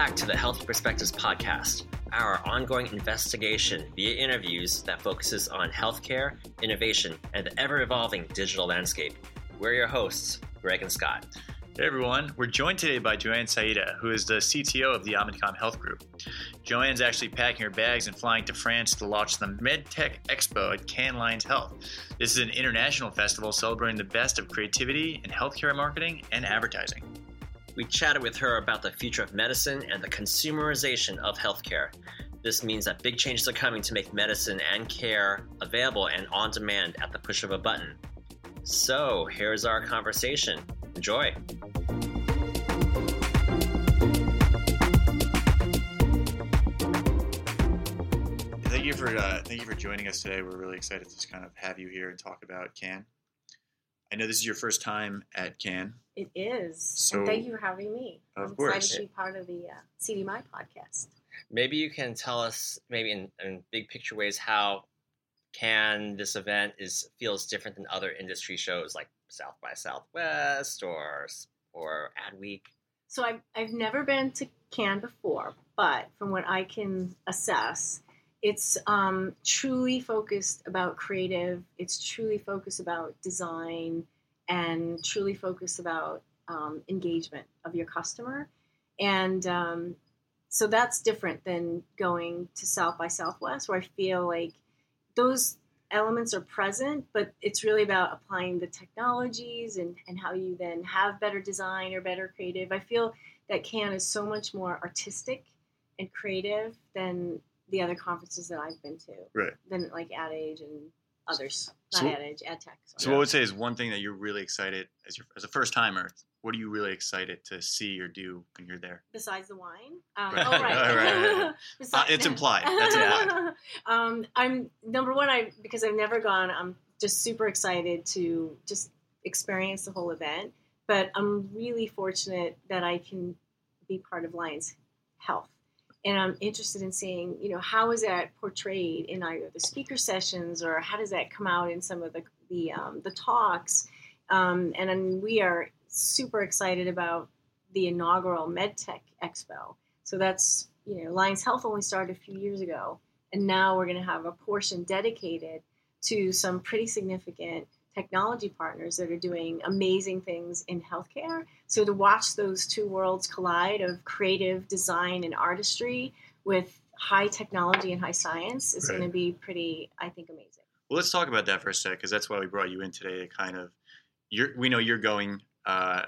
back to the Healthy Perspectives podcast, our ongoing investigation via interviews that focuses on healthcare, innovation, and the ever evolving digital landscape. We're your hosts, Greg and Scott. Hey everyone, we're joined today by Joanne Saida, who is the CTO of the Omnicom Health Group. Joanne's actually packing her bags and flying to France to launch the MedTech Expo at Cannes Health. This is an international festival celebrating the best of creativity in healthcare marketing and advertising. We chatted with her about the future of medicine and the consumerization of healthcare. This means that big changes are coming to make medicine and care available and on demand at the push of a button. So, here's our conversation. Enjoy. Thank you for uh, thank you for joining us today. We're really excited to just kind of have you here and talk about Cannes. I know this is your first time at Cannes. It is. So- and thank you for having me. Of I'm course. excited to be part of the uh, CDMI podcast. Maybe you can tell us, maybe in, in big picture ways, how Cannes this event is feels different than other industry shows like South by Southwest or or Adweek. So I've, I've never been to Cannes before, but from what I can assess, it's um, truly focused about creative. It's truly focused about design and truly focused about um, engagement of your customer. And um, so that's different than going to South by Southwest, where I feel like those elements are present, but it's really about applying the technologies and, and how you then have better design or better creative. I feel that Cannes is so much more artistic and creative than the other conferences that I've been to. Right. Than like Ad Age and others. So- Not Ad Age, Ad Tech. So, what I would say is one thing that you're really excited as your as a first timer. What are you really excited to see or do when you're there? Besides the wine? Um, Right. Oh, right. Right, right, right. Uh, it's implied. That's implied. um, I'm number one. I because I've never gone. I'm just super excited to just experience the whole event. But I'm really fortunate that I can be part of Lions Health, and I'm interested in seeing, you know, how is that portrayed in either the speaker sessions or how does that come out in some of the the um, the talks. Um, and then we are super excited about the inaugural MedTech Expo. So that's you know, Lions Health only started a few years ago, and now we're going to have a portion dedicated to some pretty significant technology partners that are doing amazing things in healthcare. So to watch those two worlds collide of creative design and artistry with high technology and high science is Right. going to be pretty, I think, amazing. Well, let's talk about that for a sec because that's why we brought you in today. To kind of, you're we know you're going, uh,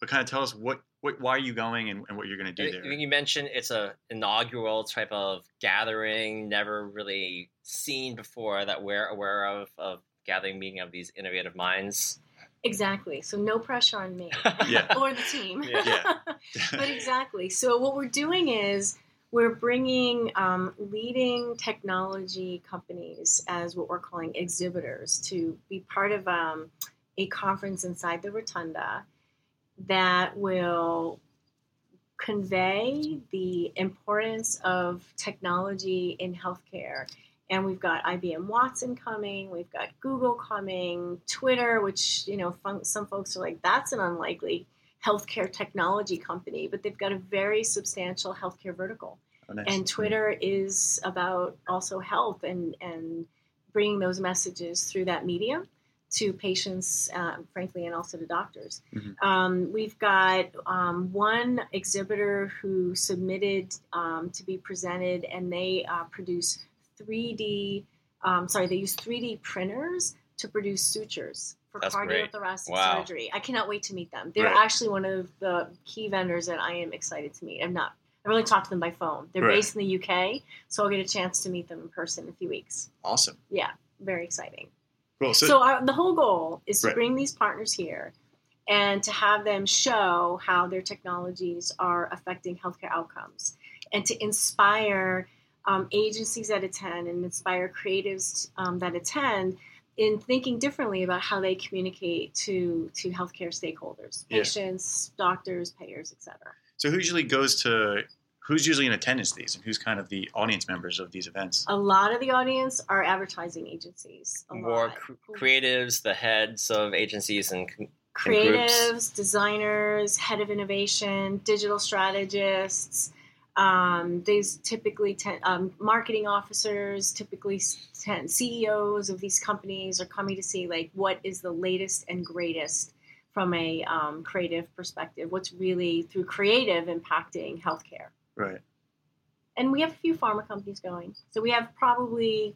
but kind of tell us what what why are you going and, and what you're going to do You, there. you mentioned it's a inaugural type of gathering, never really seen before that we're aware of of gathering meeting of these innovative minds. Exactly. So no pressure on me Yeah. or the team. Yeah. but exactly. So what we're doing is we're bringing um, leading technology companies as what we're calling exhibitors to be part of um, a conference inside the rotunda that will convey the importance of technology in healthcare. And we've got IBM Watson coming, we've got Google coming, Twitter, which you know fun- some folks are like that's an unlikely healthcare technology company, but they've got a very substantial healthcare vertical. Oh, nice. And Twitter is about also health and, and bringing those messages through that medium to patients, um, frankly, and also to doctors. Mhm. Um, we've got um, one exhibitor who submitted um, to be presented, and they uh, produce 3D, um, sorry, they use 3D printers to produce sutures for That's great. cardiothoracic Wow. surgery. I cannot wait to meet them. They're Right. actually one of the key vendors that I am excited to meet. I'm not. I've only talked to them by phone. They're Right. based in the UK, so I'll get a chance to meet them in person in a few weeks. awesome. Yeah, very exciting. Cool. So, So, our, the whole goal is to Right. bring these partners here and to have them show how their technologies are affecting healthcare outcomes and to inspire um, agencies that attend and inspire creatives um, that attend in thinking differently about how they communicate to to healthcare stakeholders, Yeah. patients, doctors, payers, etc. so who usually goes to who's usually in attendance these and who's kind of the audience members of these events? A lot of the audience are advertising agencies. A More lot. cr- creatives, the heads of agencies and con- groups. creatives, designers, head of innovation, digital strategists, Um, these typically ten, um, marketing officers, typically ten, CEOs of these companies are coming to see like what is the latest and greatest from a um, creative perspective. What's really through creative impacting healthcare. Right. And we have a few pharma companies going. So we have probably,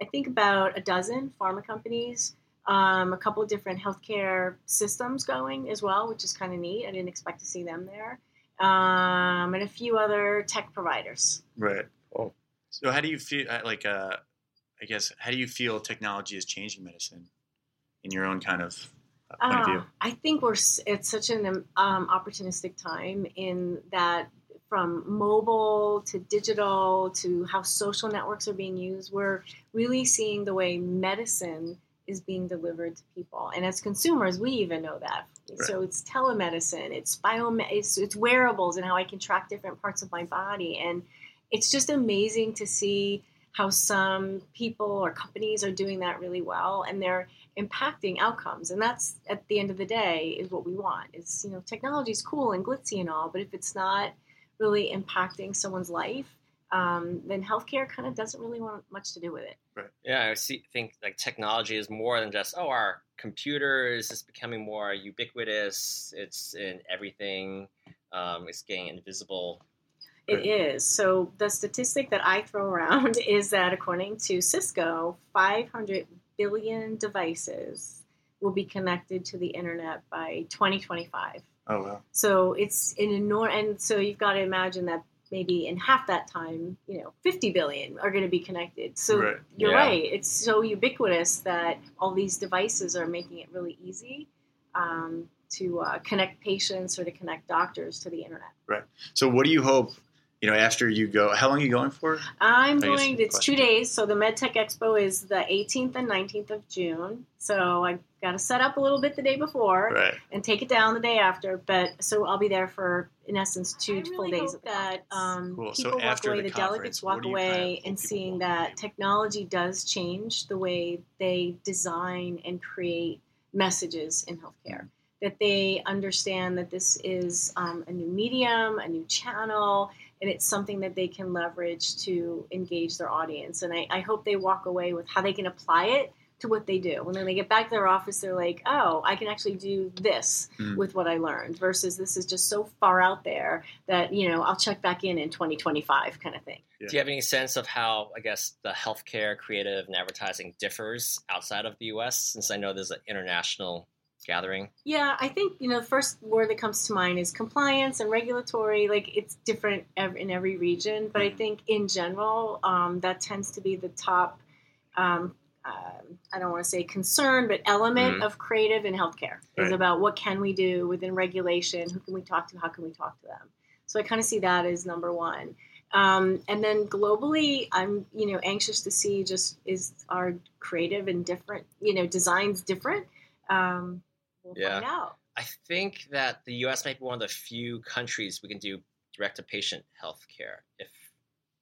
I think, about a dozen pharma companies um, a couple of different healthcare systems going as well, which is kind of neat. I didn't expect to see them there, um, and a few other tech providers. Right. Oh. So how do you feel? uh, Like, uh, I guess, how do you feel technology is changing medicine in your own kind of uh, point of view? Uh, I think we're s- it's such an um, opportunistic time in that from mobile to digital to how social networks are being used, we're really seeing the way medicine is being delivered to people. And as consumers, we even know that. So it's telemedicine, it's bio, it's, it's wearables, and how I can track different parts of my body. And it's just amazing to see how some people or companies are doing that really well, and they're impacting outcomes. And that's at the end of the day is what we want. Is you know technology is cool and glitzy and all, but if it's not really impacting someone's life, um, then healthcare kind of doesn't really want much to do with it. right Yeah, I see, think like technology is more than just oh, our computers is becoming more ubiquitous. It's in everything. Um, it's getting invisible. It is. So the statistic that I throw around is that according to Cisco, 500 billion devices will be connected to the internet by 2025. Oh wow. So it's an enormous, and so you've got to imagine that maybe in half that time, you know, 50 billion are going to be connected. So Right. you're Yeah. right. It's so ubiquitous that all these devices are making it really easy um, to uh, connect patients or to connect doctors to the internet. Right. So what do you hope? You know, after you go, how long are you going for? I'm I going. It's two days. So the MedTech Expo is the 18th and 19th of June. So I got to set up a little bit the day before Right. and take it down the day after. But so I'll be there for in essence two I full days hope of that. Um, Cool. So walk after away. the The, delegates walk what do you kind of away hope and seeing that away technology does change the way they design and create messages in healthcare. That they understand that this is um, a new medium, a new channel, and it's something that they can leverage to engage their audience. And I, I hope they walk away with how they can apply it to what they do. When they get back to their office, they're like, oh, I can actually do this Mm. with what I learned versus this is just so far out there that, you know, I'll check back in in 2025 kind of thing. Yeah. Do you have any sense of how I guess the healthcare, creative, and advertising differs outside of the U.S. Since I know there's an international gathering. Yeah, I think you know the first word that comes to mind is compliance and regulatory. Like it's different in every region, but I Mhm. think in general um, that tends to be the top. Um, um, I don't want to say concern, but element Mhm. of creative in healthcare is about what can we do within regulation. Who can we talk to? How can we talk to them? So I kind of see that as number one. Um, and then globally, I'm you know anxious to see just is our creative and different you know designs different. Um, we'll Yeah. find out. I think that the U.S. might be one of the few countries we can do direct-to-patient healthcare. If,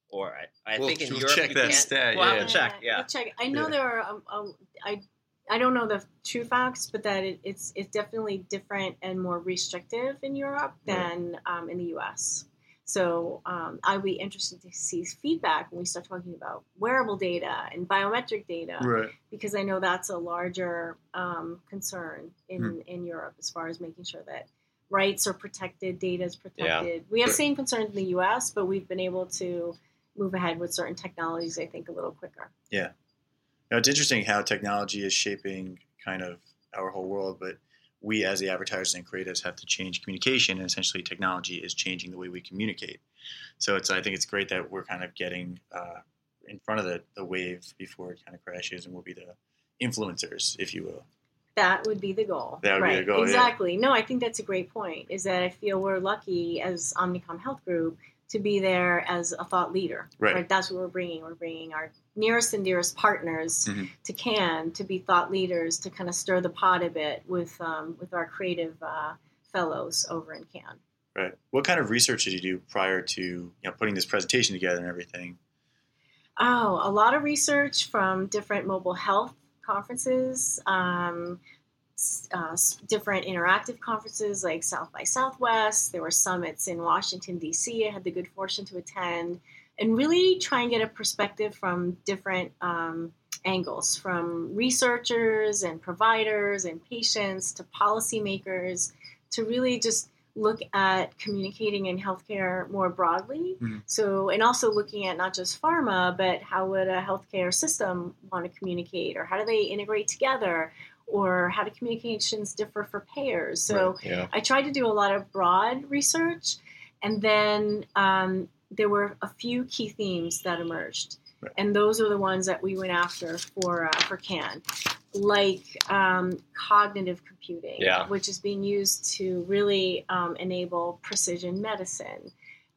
or I, I We'll- think in we'll Europe check you that can't- stat, We'll yeah. have to check. Yeah. we'll check. I know Yeah. there are. Um, um, I I don't know the true facts, but that it, it's it's definitely different and more restrictive in Europe than um, in the U.S. So um, I'd be interested to see feedback when we start talking about wearable data and biometric data Right. because I know that's a larger um, concern in, Hmm. in Europe as far as making sure that rights are protected, data is protected. We have same concerns in the U.S., but we've been able to move ahead with certain technologies, I think, a little quicker. Yeah, now, it's interesting how technology is shaping kind of our whole world, but we as the advertisers and creatives have to change communication, and essentially technology is changing the way we communicate. So it's I think it's great that we're kind of getting uh, in front of the, the wave before it kind of crashes, and we'll be the influencers, if you will. That would be the goal. That would be the goal, yeah. Exactly. No, I think that's a great point. Is that I feel we're lucky as Omnicom Health Group to be there as a thought leader. Right. That's what we're bringing. We're bringing our nearest and dearest partners Mhm. to Cannes to be thought leaders to kind of stir the pot a bit with um, with our creative uh, fellows over in Cannes. Right. What kind of research did you do prior to you know putting this presentation together and everything? Oh, a lot of research from different mobile health conferences. Um, uh, different interactive conferences like South by Southwest. There were summits in Washington, D.C. I had the good fortune to attend and really try and get a perspective from different um, angles from researchers and providers and patients to policymakers to really just look at communicating in healthcare more broadly. Mhm. So, and also looking at not just pharma, but how would a healthcare system want to communicate, or how do they integrate together, or how do communications differ for payers? So, Yeah. I tried to do a lot of broad research, and then um, there were a few key themes that emerged, Right. and those are the ones that we went after for uh, for Cannes, like um, cognitive computing, Yeah. which is being used to really um, enable precision medicine.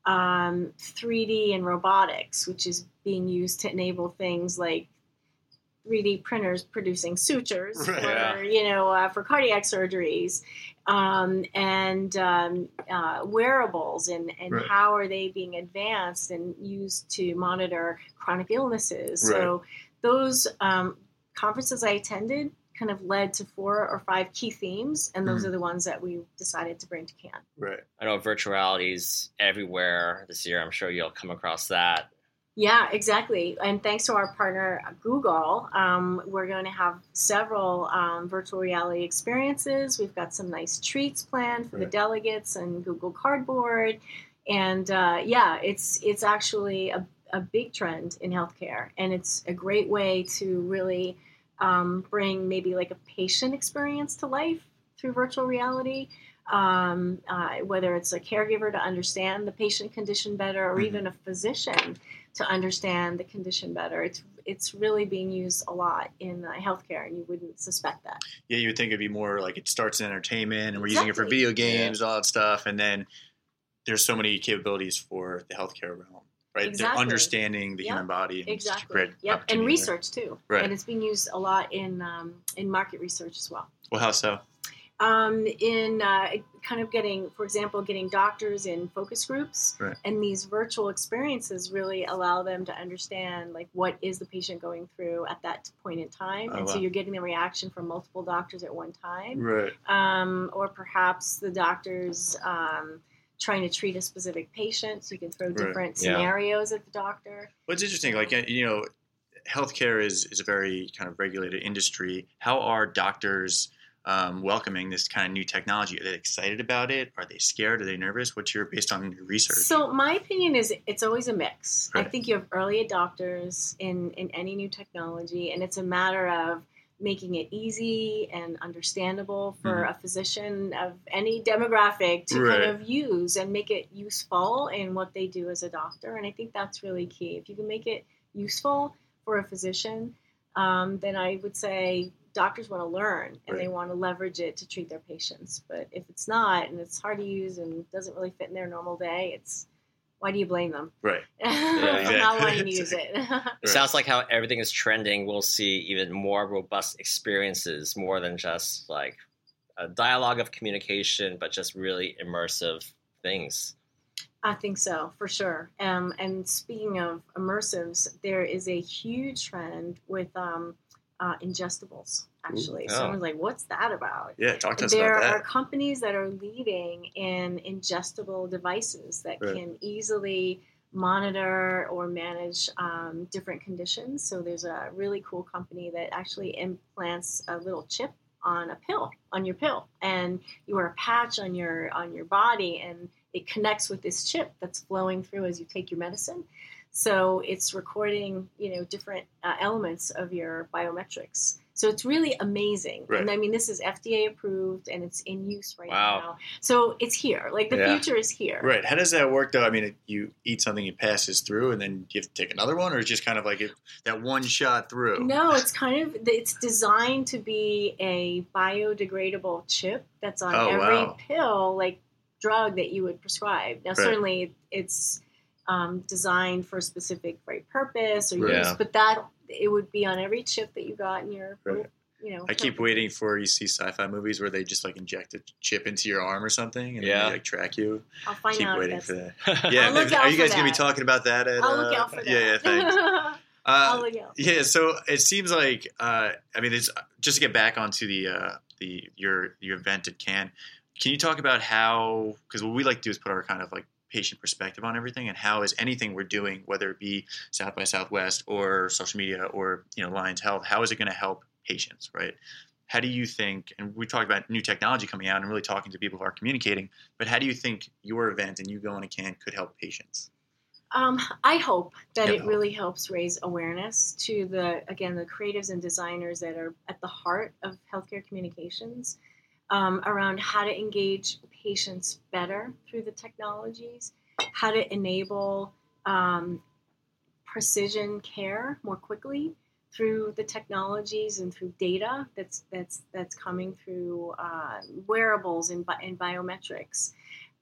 Um, 3D and robotics, which is being used to enable things like 3D printers producing sutures Right. for Yeah. you know uh, for cardiac surgeries, um, and um, uh, wearables, and and Right. how are they being advanced and used to monitor chronic illnesses. So those um, conferences I attended kind of led to four or five key themes, and those Mhm. are the ones that we decided to bring to Cannes. Right. I know virtuality's everywhere this year. I'm sure you'll come across that. Yeah, exactly. And thanks to our partner Google, um, we're going to have several um, virtual reality experiences. We've got some nice treats planned for the delegates and Google Cardboard, and uh, yeah, it's it's actually a, a big trend in healthcare, and it's a great way to really um, bring maybe like a patient experience to life through virtual reality. Um, uh, whether it's a caregiver to understand the patient condition better, or Mhm. even a physician to understand the condition better. It's it's really being used a lot in uh, healthcare, and you wouldn't suspect that. Yeah, you would think it'd be more like it starts in entertainment and we're using it for video games, all that stuff, and then there's so many capabilities for the healthcare realm, right? Exactly. They're understanding the Yep. human body and it's just a Exactly. great Yep, and opportunity there. research too. Right. And it's being used a lot in um, in market research as well. Well, how so? um, in uh, kind of getting, for example, getting doctors in focus groups, Right. and these virtual experiences really allow them to understand like what is the patient going through at that point in time, Oh, and so you're getting the reaction from multiple doctors at one time, Right. um, or perhaps the doctors. Um, Trying to treat a specific patient, so you can throw Right. different Yeah. scenarios at the doctor. Well, it's interesting. Like uh, you know, healthcare is is a very kind of regulated industry. How are doctors um, welcoming this kind of new technology? Are they excited about it? Are they scared? Are they nervous? What's your based on your research? So my opinion is it's always a mix. I think you have early adopters in in any new technology, and it's a matter of making it easy and understandable for Mhm. a physician of any demographic to Right. kind of use and make it useful in what they do as a doctor. And I think that's really key. If you can make it useful for a physician, um, then I would say doctors want to learn and they want to leverage it to treat their patients. But if it's not and it's hard to use and doesn't really fit in their normal day, it's why do you blame them right. for not wanting to use it? It Right. sounds like how everything is trending. We'll see even more robust experiences, more than just like a dialogue of communication, but just really immersive things. I think so, for sure. Um, and speaking of immersives, there is a huge trend with um, uh, ingestibles. Actually, Ooh. someone's like, "What's that about?" Yeah, talk to us there about are companies that are leading in ingestible devices that Right. can easily monitor or manage um, different conditions. So there's a really cool company that actually implants a little chip on a pill on your pill, and you wear a patch on your on your body, and it connects with this chip that's flowing through as you take your medicine. So it's recording, you know, different uh, elements of your biometrics. So it's really amazing. Right. And I mean, this is FDA approved and it's in use right Wow. now. So it's here. Like the Yeah. future is here. Right. How does that work, though? I mean, it- you eat something, it passes through, and then you have to take another one, or it's just kind of like it, that one shot through? No, it's kind of it's designed to be a biodegradable chip that's on Oh, every wow. pill, like drug that you would prescribe. Now, Right. certainly, it's um, designed for a specific right purpose or Right. use, Yeah. but that it would be on every chip that you got in your, Right. you know. I keep waiting for you see sci-fi movies where they just like inject a chip into your arm or something, and Yeah. they like track you. I'll find keep out. if waiting for that. Yeah, I'll look are you for guys gonna be talking about that? At, I'll look uh, out for that. Yeah, yeah, thanks. I'll Uh, look out. yeah, so it seems like uh, I mean, it's just to get back onto the uh, the your your event at Cannes. Can you talk about how? Because what we like to do is put our kind of like patient perspective on everything, and how is anything we're doing, whether it be South by Southwest or social media or you know Lions Health, how is it going to help patients, right? How do you think? And we talked about new technology coming out and really talking to people who are communicating. But how do you think your event and you going to Cannes could help patients? Um, I hope that it really helps raise awareness to the again the creatives and designers that are at the heart of healthcare communications um, around how to engage patients better through the technologies, how to enable um, precision care more quickly through the technologies and through data that's that's that's coming through uh, wearables and, bi- and biometrics.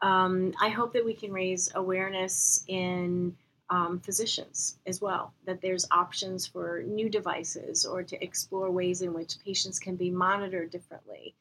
Um, I hope that we can raise awareness in um, physicians as well, that there's options for new devices or to explore ways in which patients can be monitored differently.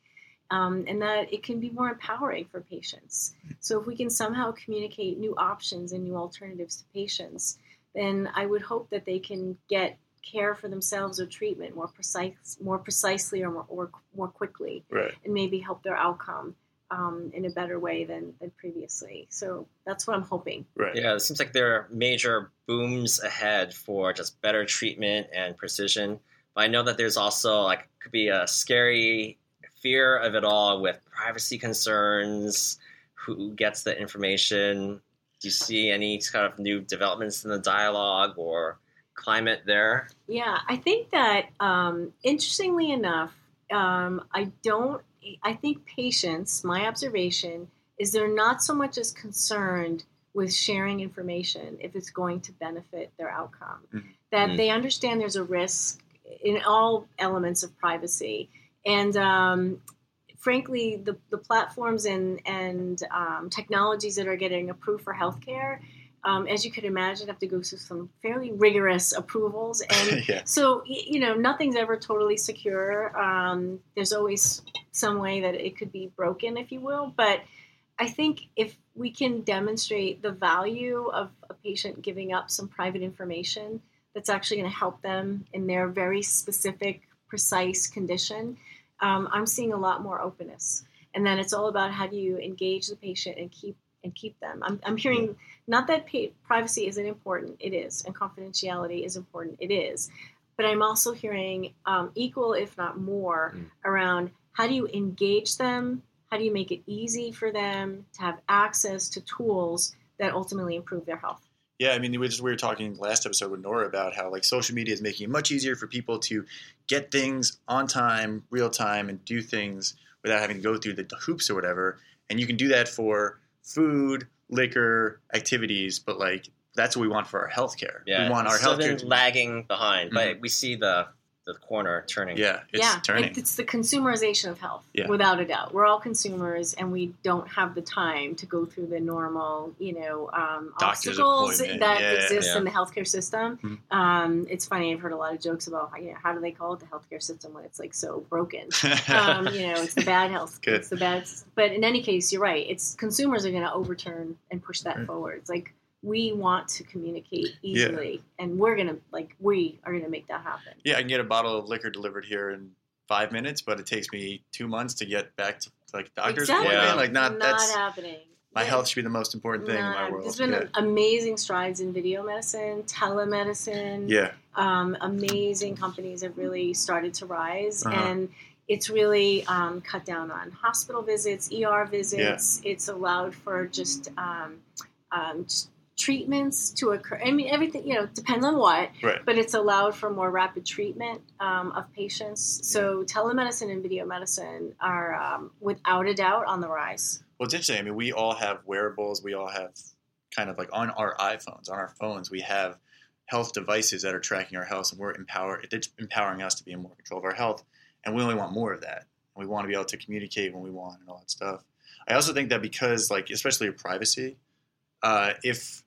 Um, and that it can be more empowering for patients. So, if we can somehow communicate new options and new alternatives to patients, then I would hope that they can get care for themselves or treatment more precise, more precisely, or more, or more quickly Right. and maybe help their outcome um, in a better way than, than previously. So that's what I'm hoping. Right. Yeah, it seems like there are major booms ahead for just better treatment and precision. But I know that there's also like could be a scary fear of it all with privacy concerns. Who gets the information? Do you see any kind of new developments in the dialogue or climate there? Yeah, I think that um, interestingly enough, um, I don't. I think patients. My observation is they're not so much as concerned with sharing information if it's going to benefit their outcome. Mhm. That Mhm. they understand there's a risk in all elements of privacy, and um, frankly, the, the platforms and and um, technologies that are getting approved for healthcare, um, as you could imagine, have to go through some fairly rigorous approvals and. yeah. So you know, nothing's ever totally secure. Um, there's always some way that it could be broken, if you will. But I think if we can demonstrate the value of a patient giving up some private information that's actually going to help them in their very specific, precise condition, um, I'm seeing a lot more openness. And then it's all about how do you engage the patient and keep and keep them. I'm, I'm hearing not that pa- privacy isn't important, it is, and confidentiality is important, it is. But I'm also hearing um, equal, if not more, Mm. around how do you engage them? How do you make it easy for them to have access to tools that ultimately improve their health? Yeah, I mean, we, just, we were talking last episode with Nora about how like social media is making it much easier for people to get things on time, real time, and do things without having to go through the hoops or whatever. And you can do that for food, liquor, activities, but like that's what we want for our healthcare. Yeah, we want our healthcare. to- lagging behind, but mm-hmm. we see the the corner turning. yeah, it's yeah, turning. it- it's the consumerization of health, Yeah. without a doubt. We're all consumers, and we don't have the time to go through the normal, you know, um, obstacles that yeah. exist Yeah. in the healthcare system. Mhm. Um, it's funny. I've heard a lot of jokes about how, you know, how do they call it the healthcare system when it's like so broken. um, you know, it's the bad health. Good. It's the bad. But in any case, you're right. It's consumers are going to overturn and push that Right. forward. It's like we want to communicate Yeah. easily, and we're gonna like we are gonna make that happen. yeah, I can get a bottle of liquor delivered here in five minutes, but it takes me two months to get back to like doctor's exactly. appointment. Yeah. Like not, that's happening. my Yeah. health should be the most important thing in my world. There's been yeah. amazing strides in video medicine, telemedicine. yeah. um, amazing companies have really started to rise Uh-huh. and it's really um, cut down on hospital visits er visits it's allowed for just, um, um, just treatments to occur i mean everything you know depends on what Right. but it's allowed for more rapid treatment um, of patients so telemedicine and video medicine are um, without a doubt on the rise Well, it's interesting. I mean, we all have wearables. We all have kind of like on our iPhones, on our phones, we have health devices that are tracking our health, and we're empowered. It's empowering us to be in more control of our health, and we only want more of that. We want to be able to communicate when we want and all that stuff. I also think that because, like, especially your privacy, uh, if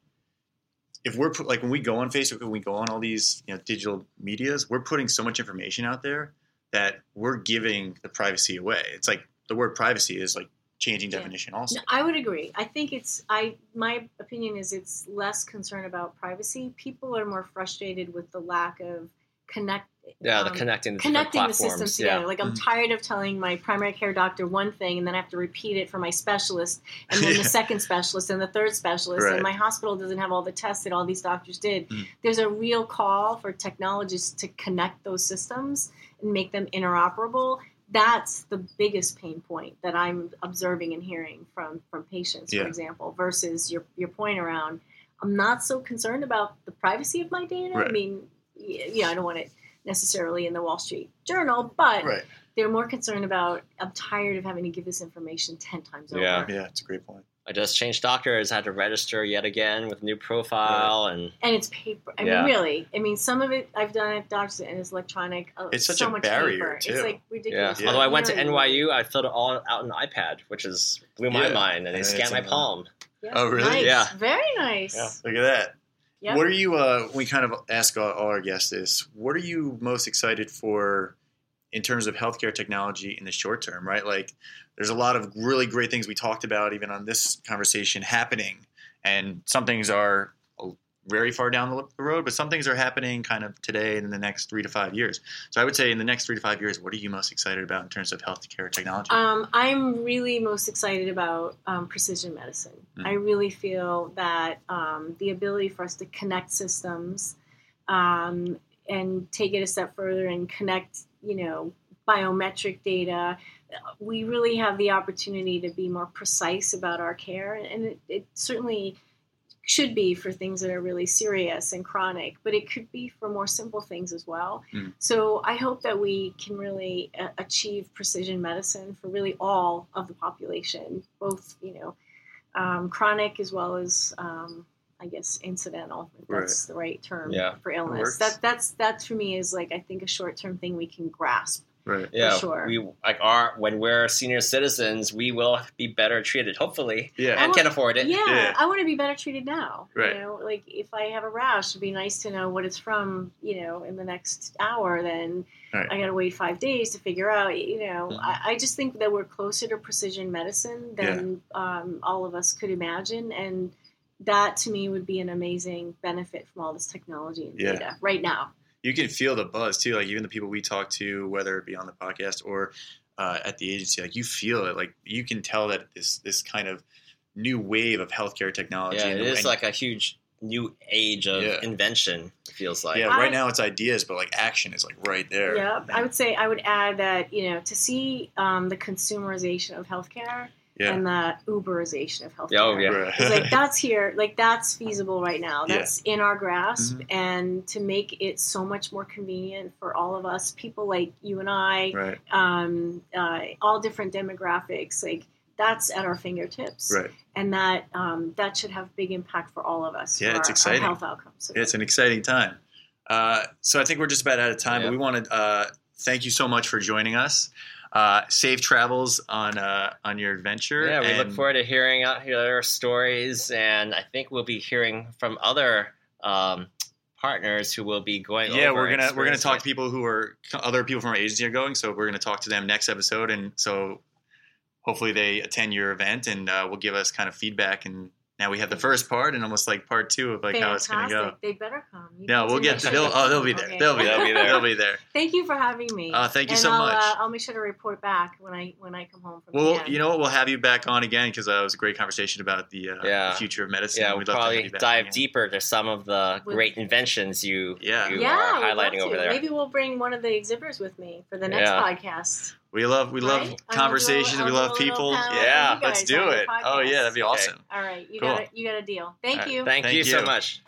if we're put, like when we go on Facebook, when we go on all these you know digital medias, we're putting so much information out there that we're giving the privacy away. It's like the word privacy is like changing Yeah. definition also. No, I would agree. I think it's I my opinion is it's less concern about privacy. People are more frustrated with the lack of connect Yeah, the um, connecting the connecting the systems together. Yeah. Like I'm Mhm. tired of telling my primary care doctor one thing and then I have to repeat it for my specialist and then Yeah. the second specialist and the third specialist Right. and my hospital doesn't have all the tests that all these doctors did. Mm. There's a real call for technologists to connect those systems and make them interoperable. That's the biggest pain point that I'm observing and hearing from from patients, Yeah. for example, versus your your point around I'm not so concerned about the privacy of my data. I Right. mean, y- yeah, I don't want it necessarily in the Wall Street Journal, but Right. they're more concerned about I'm tired of having to give this information ten times over. Yeah. Yeah, it's a great point. I just changed doctors, had to register yet again with a new profile, and And it's paper. I Yeah. mean, really. I mean, some of it I've done at doctors and it's electronic. Uh, It's such so a much barrier, paper. too. It's like yeah. ridiculous. Yeah. Although I went to NYU, I filled it all out in iPad, which is blew my Yeah. mind, and they scanned my palm. Yeah. Oh, really? Nice. Yeah. Very nice. Yeah. Look at that. Yep. What are you? Uh, we kind of ask all, all our guests this. What are you most excited for in terms of healthcare technology in the short term? Right, like there's a lot of really great things we talked about even on this conversation happening, and some things are very far down the road, but some things are happening kind of today and in the next three to five years. So I would say in the next three to five years, what are you most excited about in terms of healthcare technology? Um, I'm really most excited about um, precision medicine. Mm. I really feel that um, the ability for us to connect systems um, and take it a step further and connect, you know, biometric data, we really have the opportunity to be more precise about our care, and it, it certainly should be for things that are really serious and chronic, but it could be for more simple things as well. Mm. So I hope that we can really uh, achieve precision medicine for really all of the population, both you know, um, chronic as well as um, I guess incidental. If that's the right term Yeah. for illness. That that's that for me is like I think a short term thing we can grasp. Right. Yeah, sure. we like our when we're senior citizens, we will be better treated, hopefully, Yeah. and want- can afford it. Yeah, Yeah. I want to be better treated now. Right. You know, like if I have a rash, it'd be nice to know what it's from. You know, in the next hour, then Right. I got to wait five days to figure out. You know, Mhm. I, I just think that we're closer to precision medicine than um, all of us could imagine, and that to me would be an amazing benefit from all this technology and Yeah. data right now. You can feel the buzz too. Like even the people we talk to, whether it be on the podcast or uh, at the agency, like you feel it. Like you can tell that this this kind of new wave of healthcare technology. Yeah, and it the- like a huge new age of Yeah. invention. It feels like. yeah. I- Right now it's ideas, but like action is like right there. Yeah, I would say I would add that you know to see um, the consumerization of healthcare yeah. and the Uberization of healthcare. Oh, yeah. It's like that's here, like that's feasible right now. Yeah. That's in our grasp, Mhm. and to make it so much more convenient for all of us, people like you and I, right. um, uh, all different demographics, like that's at our fingertips, Right. and that um, that should have big impact for all of us. Yeah, for it's our, exciting. Our health outcomes. It's an exciting time. Uh, so I think we're just about out of time, Yeah. but we want to uh, thank you so much for joining us. Uh, safe travels on uh, on your adventure. Yeah, we and- look forward to hearing out your stories, and I think we'll be hearing from other um, partners who will be going. yeah over we're gonna we're gonna talk to people who are other people from our agency are going so we're gonna talk to them next episode and so hopefully they attend your event and uh, will give us kind of feedback and now we have the first part and almost like part two of like how it's gonna go They better come. You no we'll get make sure they'll oh they'll be there Okay. they'll be there They'll be there. they'll be there Thank you for having me. Uh, thank you and so I'll, much. Uh, I'll make sure to report back when I when I come home from. well Japan. you know what we'll have you back on again because uh, it was a great conversation about the, uh, Yeah. the future of medicine Yeah, we'll we'd love to have probably you back dive again. deeper to some of the With- great inventions you, Yeah. you yeah, are I would love highlighting over to. there. Maybe we'll bring one of the exhibitors with me for the next Yeah. podcast. We love we love Right? Conversations do a- we love do a little people yeah let's do it oh yeah that'd be podcast. awesome All right, you Cool. got a, you got a deal. Thank All right, you. Thank, Thank you so much.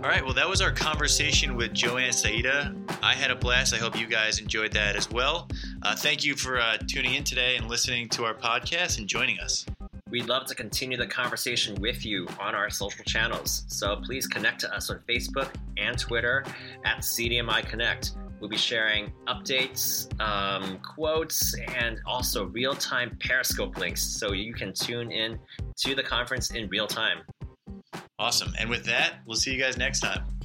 All right, well, that was our conversation with Joanne Saida. I had a blast. I hope you guys enjoyed that as well. Uh, thank you for uh, tuning in today and listening to our podcast and joining us. We'd love to continue the conversation with you on our social channels. So please connect to us on Facebook and Twitter at CDMI Connect. We'll be sharing updates, um, quotes, and also real time Periscope links so you can tune in to the conference in real time. Awesome. And with that, we'll see you guys next time.